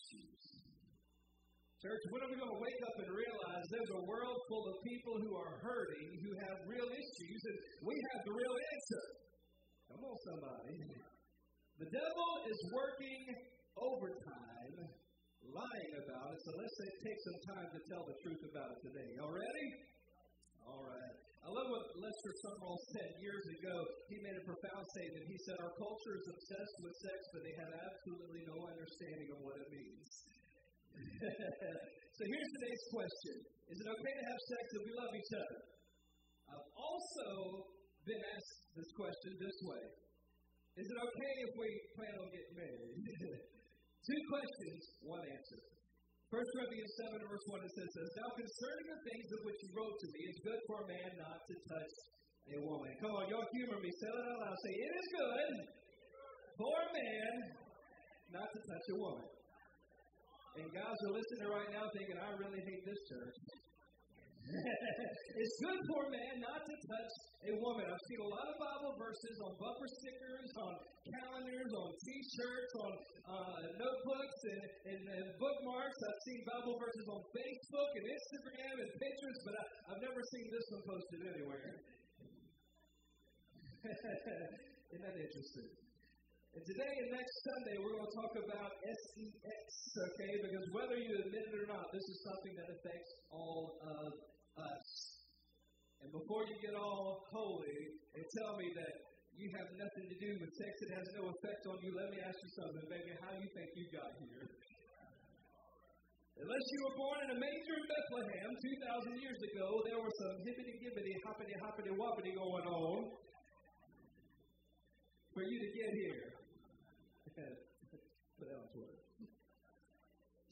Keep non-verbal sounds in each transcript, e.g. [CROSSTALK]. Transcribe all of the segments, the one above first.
issues. Church, when are we going to wake up and realize there's a world full of people who are hurting, who have real issues, and we have the real answer? Come on, somebody. The devil is working overtime, lying about it, so let's take some time to tell the truth about it today. Y'all ready? All right. I love what Lester Sumrall said years ago. He made a profound statement. He said, Our culture is obsessed with sex, but they have absolutely no understanding of what it means. [LAUGHS] so here's today's question Is it okay to have sex if we love each other? I've also been asked this question this way Is it okay if we plan on getting married? [LAUGHS] Two questions, one answer. 1 Corinthians 7, verse 1, it says Now concerning the things of which you wrote to me, it's good for a man not to touch a woman. Come on, y'all humor me. Say it out loud. Say, It is good for a man not to touch a woman. And guys are listening right now thinking, I really hate this church. It's good for a man not to touch a woman. I've seen a lot of Bible verses on bumper stickers, on calendars, on T-shirts, on uh, notebooks, and, and, and, bookmarks. I've seen Bible verses on Facebook and Instagram and pictures, but I, I've never seen this one posted anywhere. [LAUGHS] Isn't that interesting? And today and next Sunday, we're going to talk about SEX, okay? Because whether you admit it or not, this is something that affects all of us. And before you get all holy and tell me that you have nothing to do with sex, it has no effect on you, let me ask you something, baby. How do you think you got here? Unless you were born in a manger in Bethlehem 2,000 years ago, there was some hippity gibbity, hoppity hoppity woppity going on for you to get here. Put that on Twitter.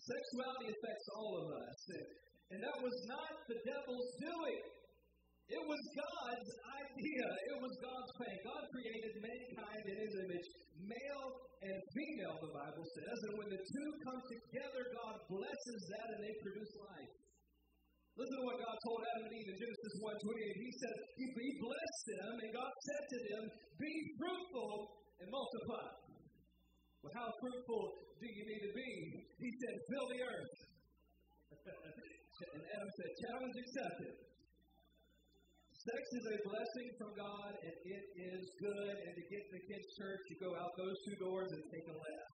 Sexuality affects all of us. And, that was not the devil's doing. It was God's idea. It was God's plan. God created mankind in his image, male and female, the Bible says. And when the two come together, God blesses that and they produce life. Listen to what God told Adam and Eve in Genesis 1:28. He said, He blessed them, and God said to them, Be fruitful and multiply. Well, how fruitful do you need to be? He said, Fill the earth. and Adam said, Challenge accepted. Sex is a blessing from God, and it is good. And to get to the kids' church, you go out those two doors and take a left.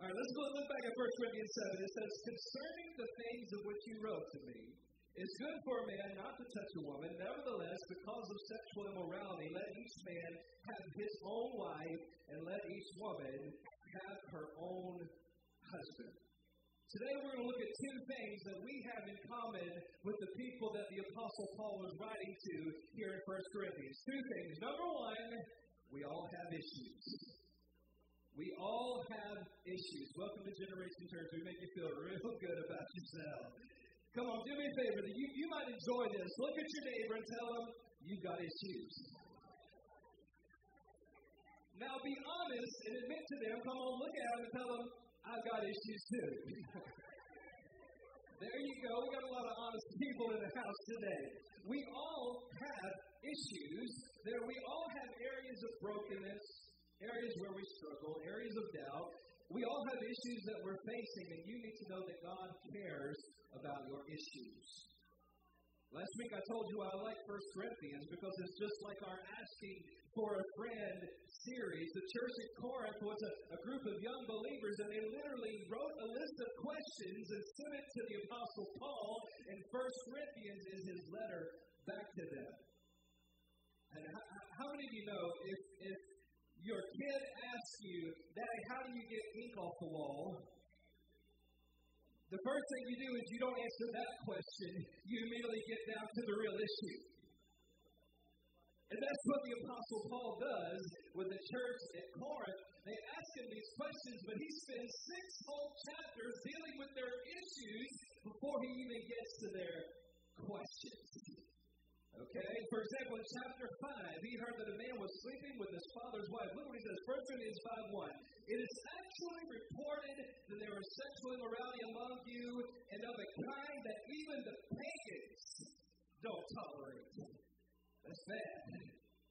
All right, let's go look back at 1 Corinthians 7. It says, Concerning the things of which you wrote to me, it's good for a man not to touch a woman. Nevertheless, because of sexual immorality, let each man have his own wife, and let each woman have her own husband. Today we're going to look at two things that we have in common with the people that the Apostle Paul was writing to here in 1 Corinthians. Two things. Number one, we all have issues. We all have issues. Welcome to Generation Church. We make you feel real good about yourself. Come on, do me a favor. You, you might enjoy this. Look at your neighbor and tell them you've got issues. Now be honest and admit to them. Come on, look at them and tell them I've got issues too. [LAUGHS] there you go. We got a lot of honest people in the house today. We all have issues. There, we all have areas of brokenness, areas where we struggle, areas of doubt. We all have issues that we're facing, and you need to know that God cares about your issues. Last week I told you I like 1 Corinthians because it's just like our asking for a friend series. The church at Corinth was a, a group of young believers, and they literally wrote a list of questions and sent it to the Apostle Paul, and 1 Corinthians is his letter back to them. And how, how many of you know if, if your kid asks you, Daddy, how do you get ink off the wall? The first thing you do is you don't answer that question. You immediately get down to the real issue. And that's what the Apostle Paul does with the church at Corinth. They ask him these questions, but he spends six whole chapters dealing with their issues before he even gets to their questions. Okay? For example, in chapter 5, he heard that a man was sleeping with his father's wife. Look what he says, 1 Corinthians 5 1. It is actually reported that there was sexual immorality among you, and of a kind that even the pagans don't tolerate. That's bad.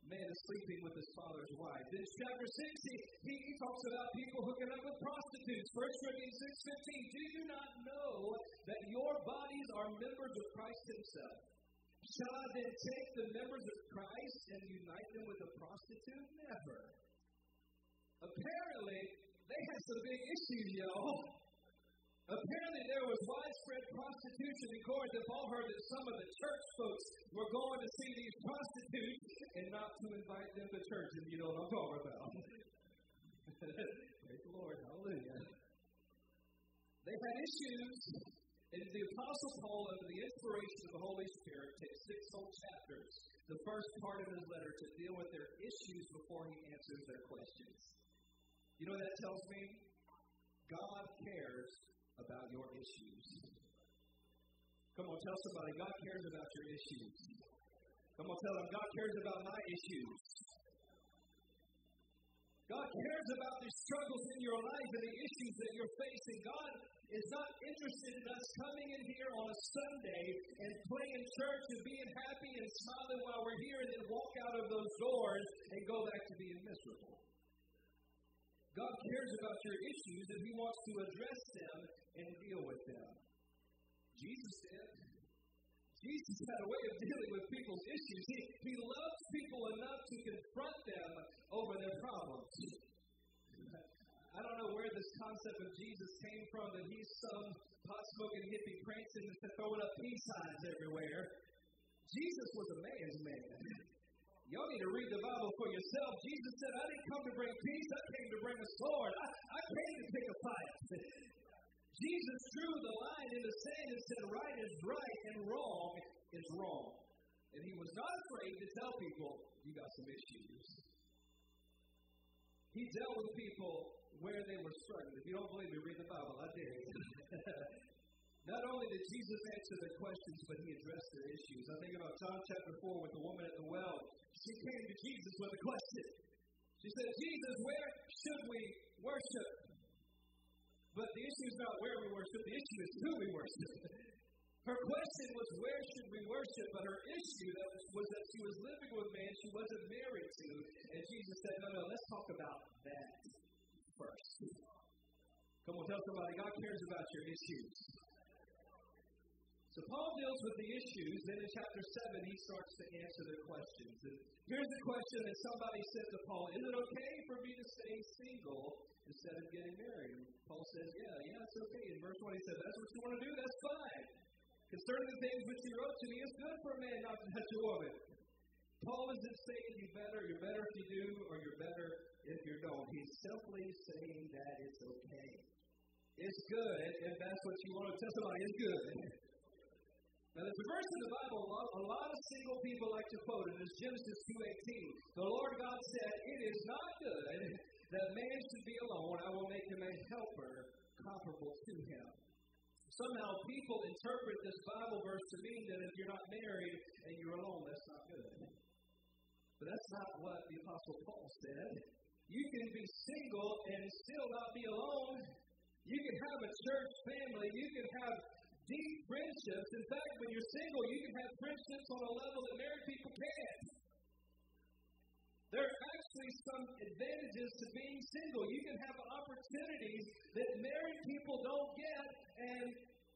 man is sleeping with his father's wife. In chapter 6, he, he, talks about people hooking up with prostitutes. 1 Corinthians 6.15, Do you not know that your bodies are members of Christ himself? Shall I then take the members of Christ and unite them with a prostitute? Never. Apparently, they had some big issues, y'all. Apparently, there was widespread prostitution in Corinth, and Paul heard that some of the church folks were going to see these prostitutes and not to invite them to church, if you know what I'm talking about. [LAUGHS] Praise the Lord. Hallelujah. They had issues, and the Apostle Paul, under the inspiration of the Holy Spirit, takes six whole chapters, the first part of his letter, to deal with their issues before he answers their questions. You know what that tells me? God cares about your issues. Come on, tell somebody, God cares about your issues. Come on, tell them, God cares about my issues. God cares about the struggles in your life and the issues that you're facing. God is not interested in us coming in here on a Sunday and playing church and being happy and smiling while we're here and then walk out of those doors and go back to being miserable. God cares about your issues and He wants to address them and deal with them. Jesus did. Jesus had a way of dealing with people's issues. He, he loves people enough to confront them over their problems. [LAUGHS] I don't know where this concept of Jesus came from, that he's some pot smoking hippie prancing and throwing up peace signs everywhere. Jesus was a man's man. [LAUGHS] Y'all need to read the Bible for yourself. Jesus said, I didn't come to bring peace, I came to bring a sword. I, I came to pick a fight. [LAUGHS] Jesus drew the line in the sand and said, right is right and wrong is wrong. And he was not afraid to tell people, you got some issues. He dealt with people where they were struggling. If you don't believe me, read the Bible. I did. [LAUGHS] Not only did Jesus answer their questions, but he addressed their issues. I think about John chapter 4 with the woman at the well. She came to Jesus with a question. She said, Jesus, where should we worship? But the issue is not where we worship, the issue is who we worship. [LAUGHS] Her question was, where should we worship? But her issue that was, was that she was living with a man she wasn't married to. And Jesus said, no, no, let's talk about that first. Come on, tell somebody, God cares about your issues. So Paul deals with the issues. Then in chapter 7, he starts to answer their questions. And here's the question that somebody said to Paul Is it okay for me to stay single instead of getting married? And Paul says, Yeah, yeah, it's okay. In verse 1, he says, That's what you want to do? That's fine. Concerning the things which he wrote to me, it's good for a man not to touch a woman. Paul isn't saying you better, you're better if you do, or you're better if you don't. He's simply saying that it's okay. It's good, if that's what you want to testify. It's good. [LAUGHS] Now, there's a verse in the Bible a lot, a lot of single people like to quote, and it's Genesis 2.18. The Lord God said, It is not good that man should be alone. I will make him a helper comparable to him. Somehow people interpret this Bible verse to mean that if you're not married and you're alone, that's not good. But that's not what the Apostle Paul said. You can be single and still not be alone. You can have a church family. You can have deep friendships. In fact, when you're single, you can have friendships on a level that married people can't. There actually some advantages to being single. You can have opportunities that married people don't get and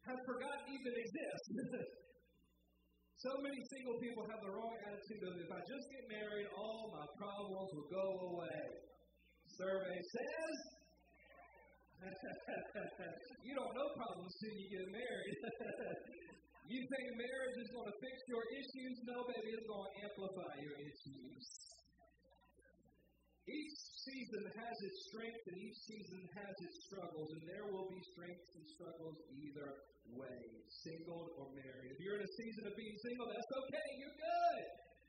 have forgotten even exist. [LAUGHS] so many single people have the wrong attitude of if I just get married, all my problems will go away. Survey says [LAUGHS] you don't know problems until you get married. [LAUGHS] you think marriage is going to fix your issues? No, baby, it's going to amplify your issues. Each season has its strength and each season has its struggles, and there will be strengths and struggles either way, single or married. If you're in a season of being single, that's okay, you're good.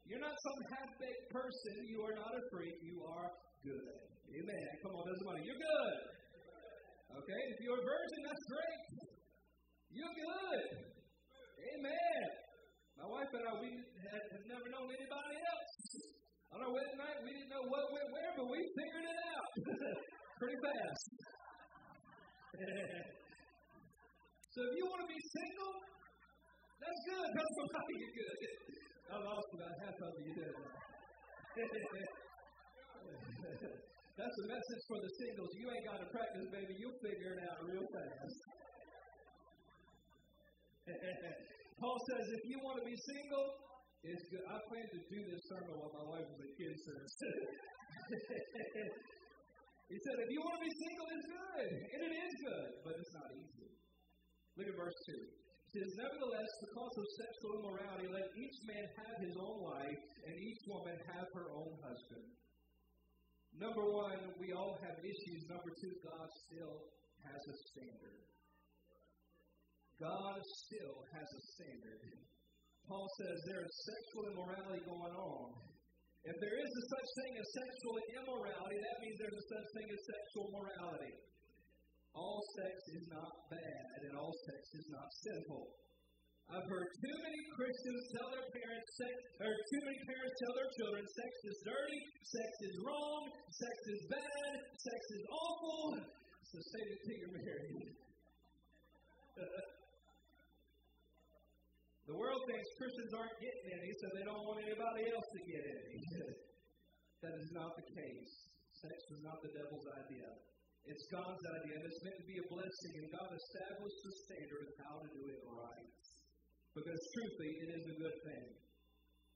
You're not some half baked person. You are not a freak. You are good. Amen. Come on, there's somebody. You're good. Okay? If you're a virgin, that's great. You're good. Amen. My wife and I, we had never known anybody else. On our wedding night, we didn't know what went where, but we figured it out [LAUGHS] pretty fast. [LAUGHS] so if you want to be single, that's good. That's somebody you're good. [LAUGHS] I lost about half of you. That's a message for the singles. You ain't got to practice, baby. You'll figure it out real fast. Paul says, if you want to be single, it's good. I plan to do this sermon while my wife is a kid says. [LAUGHS] he said, if you want to be single, it's good. And it is good, but it's not easy. Look at verse 2. It says, Nevertheless, because of sexual immorality, let each man have his own wife, and each woman have her own husband. Number one, we all have issues. Number two, God still has a standard. God still has a standard. Paul says there is sexual immorality going on. If there is a such thing as sexual immorality, that means there's a such thing as sexual morality. All sex is not bad, and all sex is not sinful. I've heard too many Christians tell their parents sex, or too many parents tell their children sex is dirty, sex is wrong, sex is bad, sex is awful. So it to your married. The world thinks Christians aren't getting any, so they don't want anybody else to get any. [LAUGHS] that is not the case. Sex is not the devil's idea. It's God's idea, and it's meant to be a blessing, and God established the standard of how to do it right. Because truthfully, it is a good thing.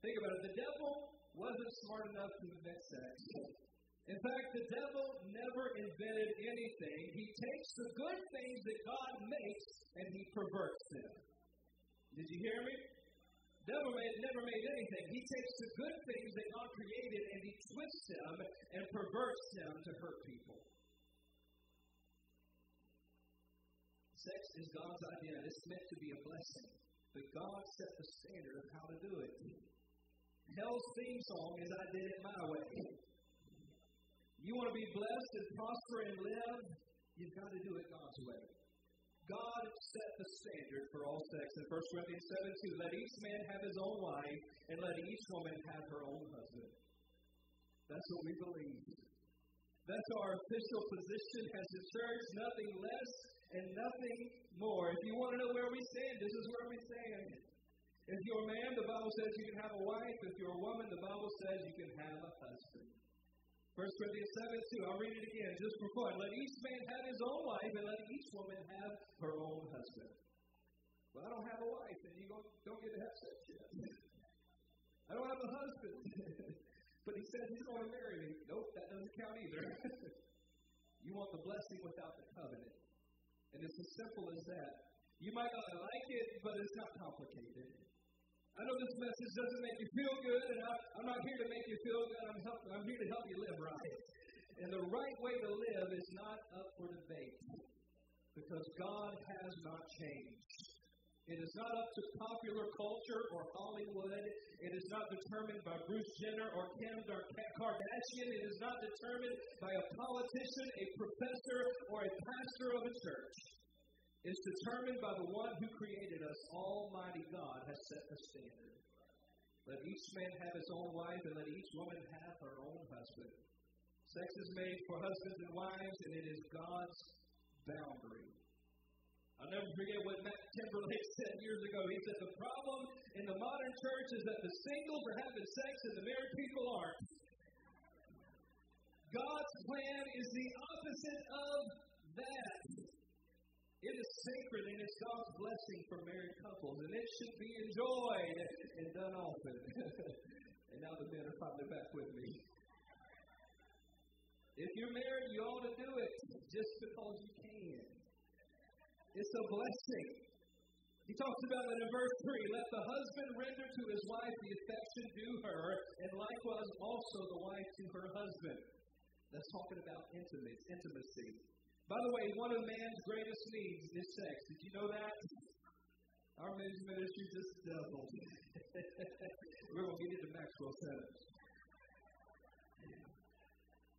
Think about it. The devil wasn't smart enough to invent sex. In fact, the devil never invented anything. He takes the good things that God makes and he perverts them. Did you hear me? Devil made, never made anything. He takes the good things that God created and he twists them and perverts them to hurt people. Sex is God's idea. It's meant to be a blessing. But God set the standard of how to do it. Hell's theme song is I did it my way. You want to be blessed and prosper and live? You've got to do it God's way. God set the standard for all sex. In 1 Corinthians 7 2, let each man have his own wife, and let each woman have her own husband. That's what we believe. That's our official position as a church, nothing less and nothing more. If you want to know where we stand, this is where we stand. If you're a man, the Bible says you can have a wife. If you're a woman, the Bible says you can have a husband. 1 Corinthians 7 2, I'll read it again just for fun. Let each man have his own wife, and let each woman have her own husband. Well, I don't have a wife, and you don't, don't get to have sex yet. I don't have a husband. [LAUGHS] but he says he's going to marry me. Nope, that doesn't count either. [LAUGHS] you want the blessing without the covenant. And it's as simple as that. You might not like it, but it's not complicated. I know this message doesn't make you feel good, and I, am not here to make you feel good. I'm, help, I'm here to help you live right. And the right way to live is not up for debate because God has not changed. It is not up to popular culture or Hollywood. It is not determined by Bruce Jenner or Kim Kardashian. It is not determined by a politician, a professor, or a pastor of a church. It's determined by the one who created us. Almighty God has set the standard. Let each man have his own wife, and let each woman have her own husband. Sex is made for husbands and wives, and it is God's boundary. I'll never forget what Matt Timberlake [LAUGHS] said years ago. He said, The problem in the modern church is that the singles are having sex and the married people aren't. God's plan is the opposite of that. It is sacred and it's God's blessing for married couples, and it should be enjoyed and done often. [LAUGHS] and now the men are probably back with me. If you're married, you ought to do it just because you can. It's a blessing. He talks about it in verse 3 let the husband render to his wife the affection due her, and likewise also the wife to her husband. That's talking about intimacy, intimacy. By the way, one of man's greatest needs is sex. Did you know that? Our men's ministry just doubled. [LAUGHS] We're going to get into Maxwell Center.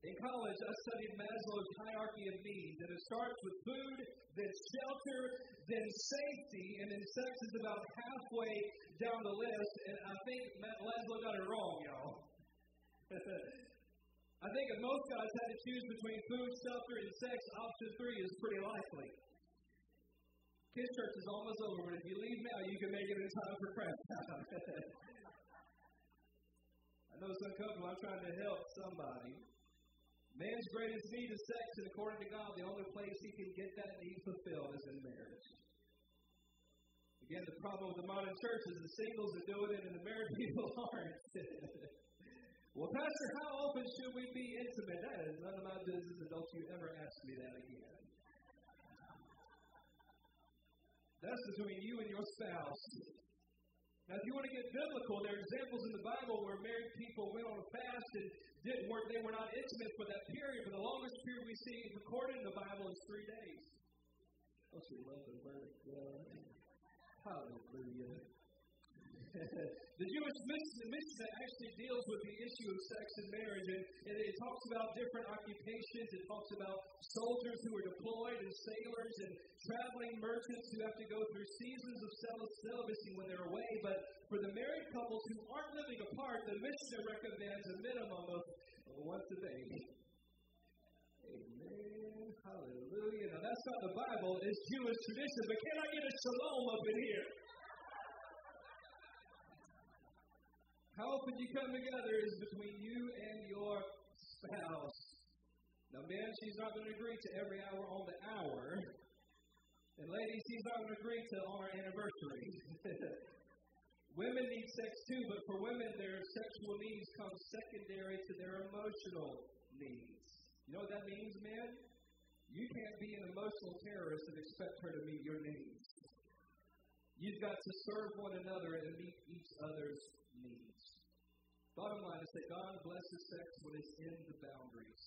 In college, I studied Maslow's hierarchy of needs, and it starts with food, then shelter, then safety, and then sex is about halfway down the list. And I think Maslow got it wrong, y'all. [LAUGHS] I think if most guys had to choose between food, shelter, and sex, option three is pretty likely. Kids Church is almost over, but if you leave now, you can make it in time for time. [LAUGHS] I know it's uncomfortable. I'm trying to help somebody. Man's greatest need is sex, and according to God, the only place he can get that need fulfilled is in marriage. Again, the problem with the modern church is the singles are doing it and the married [LAUGHS] people aren't. [LAUGHS] well, Pastor, how often should we be intimate? That is none of my business, and don't you ever ask me that again. That's between you and your spouse. Now, if you want to get biblical, there are examples in the Bible where married people went on a fast and didn't work. They were not intimate for that period, but the longest period we see recorded in the Bible is three days. Don't you love the word of God? Hallelujah. [LAUGHS] the Jewish Mishnah actually deals with the issue of sex and marriage, and, and it talks about different occupations. It talks about soldiers who are deployed, and sailors, and traveling merchants who have to go through seasons of celibacy when they're away. But for the married couples who aren't living apart, the Mishnah recommends a minimum of once a day. Amen. Hallelujah. Now that's not the Bible, it's Jewish tradition, but can I get a shalom up in here? How often you come together is between you and your spouse. Now, men, she's not going to agree to every hour on the hour. And ladies, he's not going to agree to on our anniversary. [LAUGHS] women need sex too, but for women, their sexual needs come secondary to their emotional needs. You know what that means, men? You can't be an emotional terrorist and expect her to meet your needs. You've got to serve one another and meet each other's needs. Bottom line is that God blesses sex when it's in the boundaries.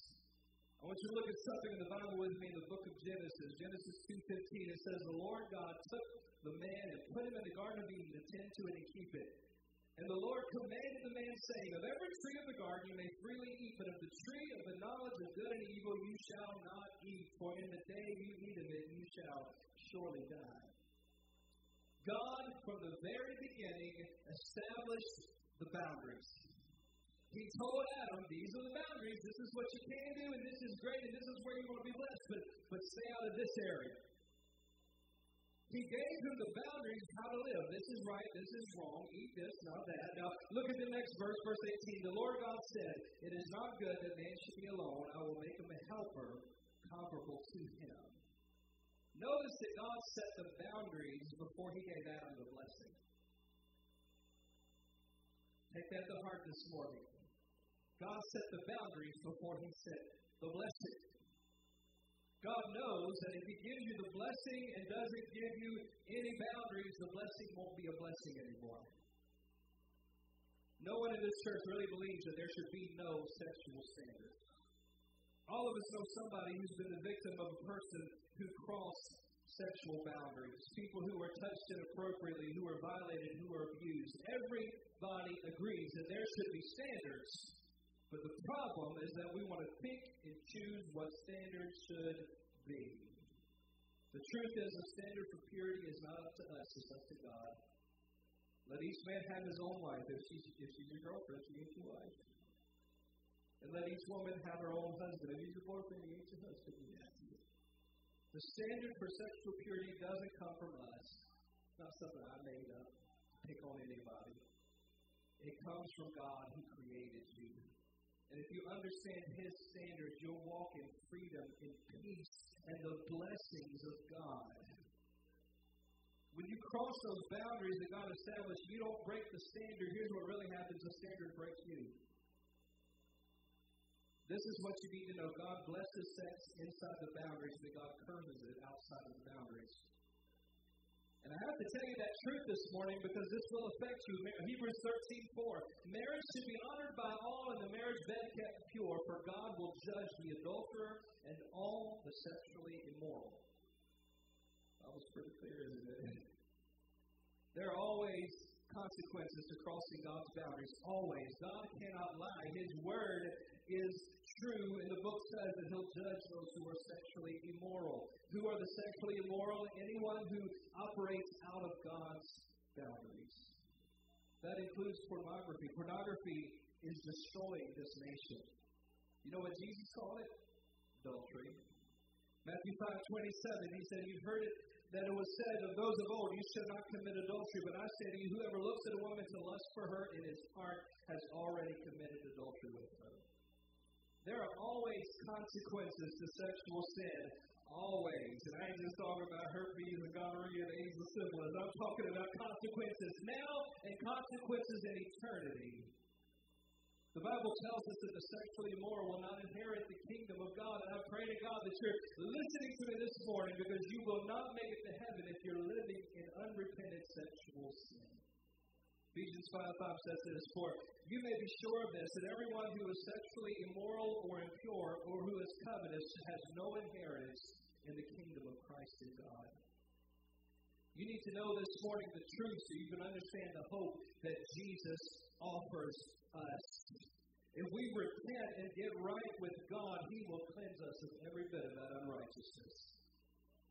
I want you to look at something in the Bible with me in the book of Genesis. Genesis 2.15, it says, The Lord God took the man and put him in the Garden of Eden to tend to it and keep it. And the Lord commanded the man, saying, Of every tree of the garden you may freely eat, but of the tree of the knowledge of good and evil you shall not eat, for in the day you eat of it you shall surely die. God, from the very beginning, established the boundaries. He told Adam, these are the boundaries, this is what you can do, and this is great, and this is where you want to be blessed, but, but stay out of this area. He gave him the boundaries how to live. This is right, this is wrong, eat this, not that. Now, look at the next verse, verse 18. The Lord God said, It is not good that man should be alone. I will make him a helper comparable to him. Notice that God set the boundaries before he gave Adam the blessing. Take that to heart this morning. God set the boundaries before he set the blessing. God knows that if he gives you the blessing and doesn't give you any boundaries, the blessing won't be a blessing anymore. No one in this church really believes that there should be no sexual standards. All of us know somebody who's been the victim of a person who crossed sexual boundaries, people who are touched inappropriately, who are violated, who are abused. Everybody agrees that there should be standards. But the problem is that we want to pick and choose what standards should be. The truth is, the standard for purity is not up to us, it's up to God. Let each man have his own wife. If she's, if she's your girlfriend, she ain't your wife. And let each woman have her own husband. If he's your boyfriend, he ain't your husband. The standard for sexual purity doesn't come from us. It's not something I made up to pick on anybody. It comes from God who created you. And if you understand His standards, you'll walk in freedom, in peace, and the blessings of God. When you cross those boundaries that God established, you don't break the standard. Here's what really happens the standard breaks you. This is what you need to know. God blesses sex inside the boundaries, but God curses it outside of the boundaries. And I have to tell you that truth this morning because this will affect you. Hebrews 13 4. Marriage should be honored by all, and the marriage bed kept pure, for God will judge the adulterer and all the sexually immoral. That was pretty clear, isn't it? There are always consequences to crossing God's boundaries. Always. God cannot lie. His word is true, and the book says that he'll judge those who are sexually immoral. Who are the sexually immoral? Anyone who operates out of God's boundaries. That includes pornography. Pornography is destroying this nation. You know what Jesus called it? Adultery. Matthew 5 27, he said, You've heard it that it was said of those of old, You shall not commit adultery. But I say to you, whoever looks at a woman to lust for her in his heart has already committed adultery with her. There are always consequences to sexual sin. Always. And I ain't just talking about herpes and gonorrhea and AIDS and syphilis. I'm talking about consequences now and consequences in eternity. The Bible tells us that the sexually immoral will not inherit the kingdom of God. And I pray to God that you're listening to me this morning because you will not make it to heaven if you're living in unrepented sexual sin. Ephesians 5 5 says this For you may be sure of this, that everyone who is sexually immoral or impure or who is covetous has no inheritance in the kingdom of Christ and God. You need to know this morning the truth so you can understand the hope that Jesus offers us. If we repent and get right with God, He will cleanse us of every bit of that unrighteousness.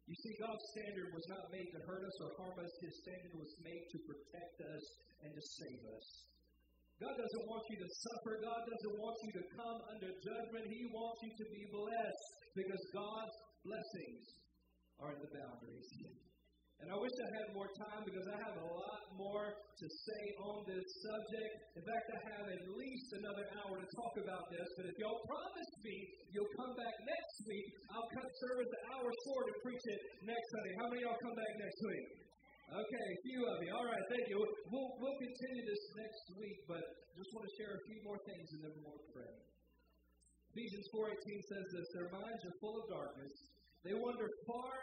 You see, God's standard was not made to hurt us or harm us. His standard was made to protect us and to save us. God doesn't want you to suffer. God doesn't want you to come under judgment. He wants you to be blessed because God's blessings are in the boundaries. And I wish I had more time because I have a lot more to say on this subject. In fact, I have at least another hour to talk about this. But if y'all promise me you'll come back next week, I'll cut service an hour short and preach it next Sunday. How many y'all come back next week? Okay, a few of you. All right, thank you. We'll, we'll continue this next week, but just want to share a few more things and then we'll pray. Ephesians 4.18 says this, Their minds are full of darkness. They wander far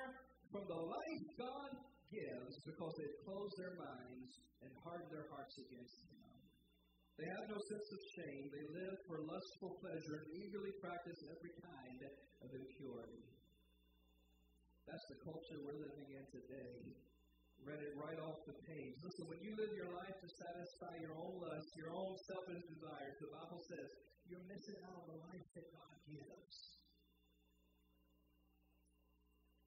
from the life God gives because they close their minds and harden their hearts against Him. They have no sense of shame. They live for lustful pleasure and eagerly practice every kind of impurity. That's the culture we're living in today. Read it right off the page. Listen, when you live your life to satisfy your own lust, your own selfish desires, the Bible says you're missing out on the life that God gives.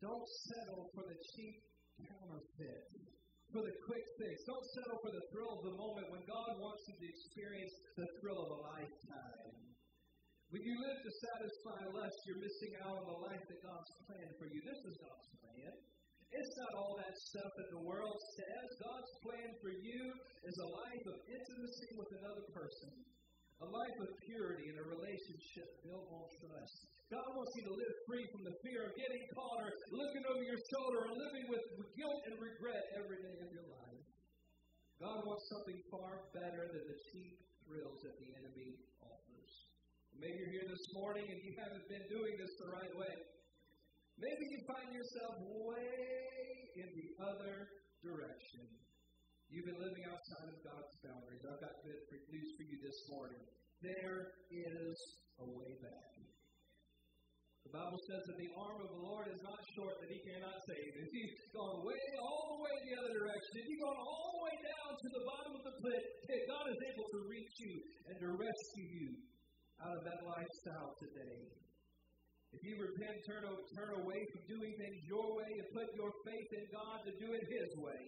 Don't settle for the cheap counterfeit, for the quick fix. Don't settle for the thrill of the moment when God wants you to experience the thrill of a lifetime. When you live to satisfy lust, you're missing out on the life that God's planned for you. This is God's plan. It's not all that stuff that the world says. God's plan for you is a life of intimacy with another person, a life of purity and a relationship built on trust. God wants you to live free from the fear of getting caught or looking over your shoulder or living with guilt and regret every day of your life. God wants something far better than the cheap thrills that the enemy offers. Maybe you're here this morning and you haven't been doing this the right way. Maybe you find yourself way in the other direction. You've been living outside of God's boundaries. I've got good news for you this morning. There is a way back. The Bible says that the arm of the Lord is not short that he cannot save. If he's gone way, all the way the other direction, if you've gone all the way down to the bottom of the pit, God is able to reach you and to rescue you out of that lifestyle today. If you repent, turn, turn away from doing things your way and put your faith in God to do it His way,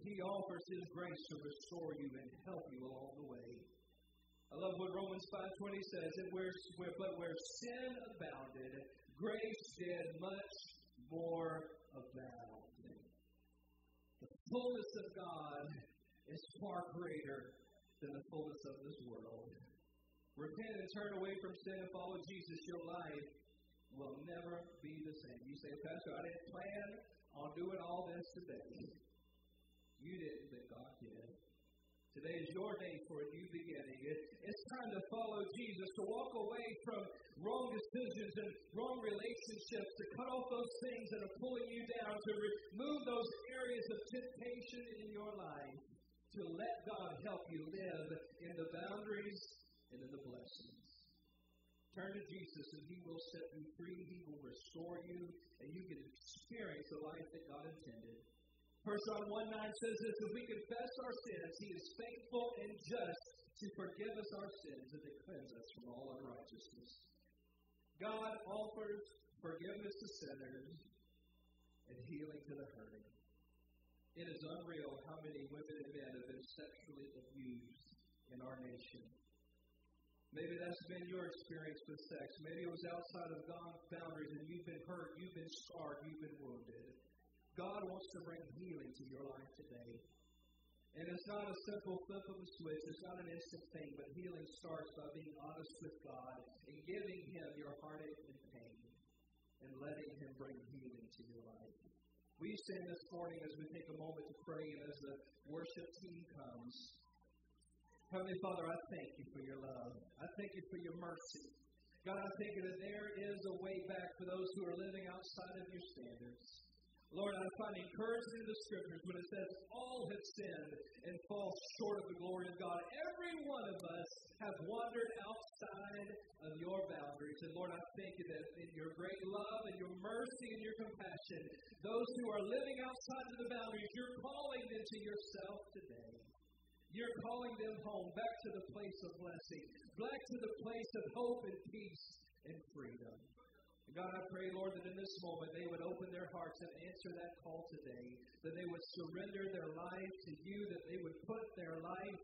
He offers His grace to restore you and help you along the way. I love what Romans 5.20 says, that where, where, but where sin abounded, grace did much more abound. The fullness of God is far greater than the fullness of this world. Repent and turn away from sin and follow Jesus. Your life will never be the same. You say, Pastor, I didn't plan on doing all this today. You didn't, but God did. Today is your day for a new beginning. It, it's time to follow Jesus, to walk away from wrong decisions and wrong relationships, to cut off those things that are pulling you down, to remove those areas of temptation in your life, to let God help you live in the boundaries and in the blessings. Turn to Jesus and He will set you free. He will restore you, and you can experience the life that God intended. 1 John 1 9 says this If we confess our sins, He is faithful and just to forgive us our sins and to cleanse us from all unrighteousness. God offers forgiveness to sinners and healing to the hurting. It is unreal how many women and men have been sexually abused in our nation. Maybe that's been your experience with sex. Maybe it was outside of God's boundaries and you've been hurt, you've been scarred, you've been wounded. God wants to bring healing to your life today. And it's not a simple flip of a switch. It's not an instant thing, but healing starts by being honest with God and giving Him your heartache and pain and letting Him bring healing to your life. We stand this morning as we take a moment to pray and as the worship team comes. Heavenly Father, I thank you for your love. I thank you for your mercy. God, I thank you that there is a way back for those who are living outside of your standards. Lord, I find encouragement in the scriptures when it says all have sinned and fall short of the glory of God. Every one of us have wandered outside of your boundaries. And Lord, I thank you that in your great love and your mercy and your compassion, those who are living outside of the boundaries, you're calling them to yourself today. You're calling them home, back to the place of blessing, back to the place of hope and peace and freedom. God, I pray, Lord, that in this moment they would open their hearts and answer that call today, that they would surrender their life to you, that they would put their life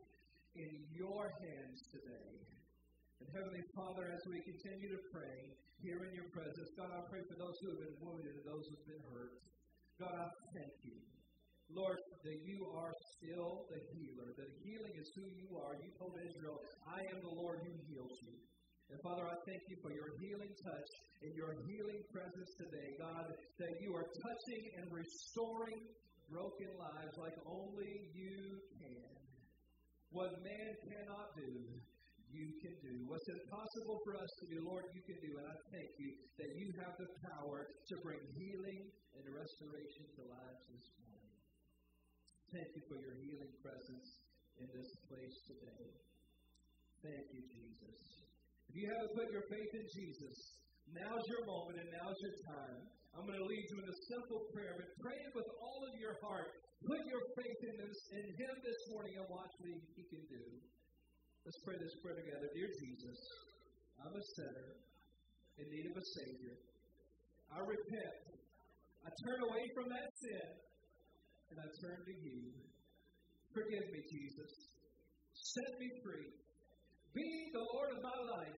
in your hands today. And Heavenly Father, as we continue to pray here in your presence, God, I pray for those who have been wounded and those who have been hurt. God, I thank you. Lord, that you are still the healer, that healing is who you are. You told Israel, I am the Lord who heals you. And Father, I thank you for your healing touch and your healing presence today, God, that you are touching and restoring broken lives like only you can. What man cannot do, you can do. What's impossible for us to do, Lord, you can do. And I thank you that you have the power to bring healing and restoration to lives this. Thank you for your healing presence in this place today. Thank you, Jesus. If you haven't put your faith in Jesus, now's your moment and now's your time. I'm going to lead you in a simple prayer, but pray it with all of your heart. Put your faith in, this, in Him this morning and watch what He can do. Let's pray this prayer together. Dear Jesus, I'm a sinner in need of a Savior. I repent. I turn away from that sin and I turn to you. Forgive me, Jesus. Set me free. Be the Lord of my life.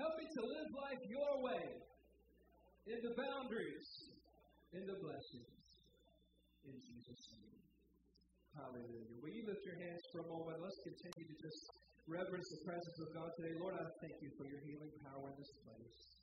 Help me to live life your way, in the boundaries, in the blessings. In Jesus' name. Hallelujah. Will you lift your hands for a moment? Let's continue to just reverence the presence of God today. Lord, I thank you for your healing power in this place.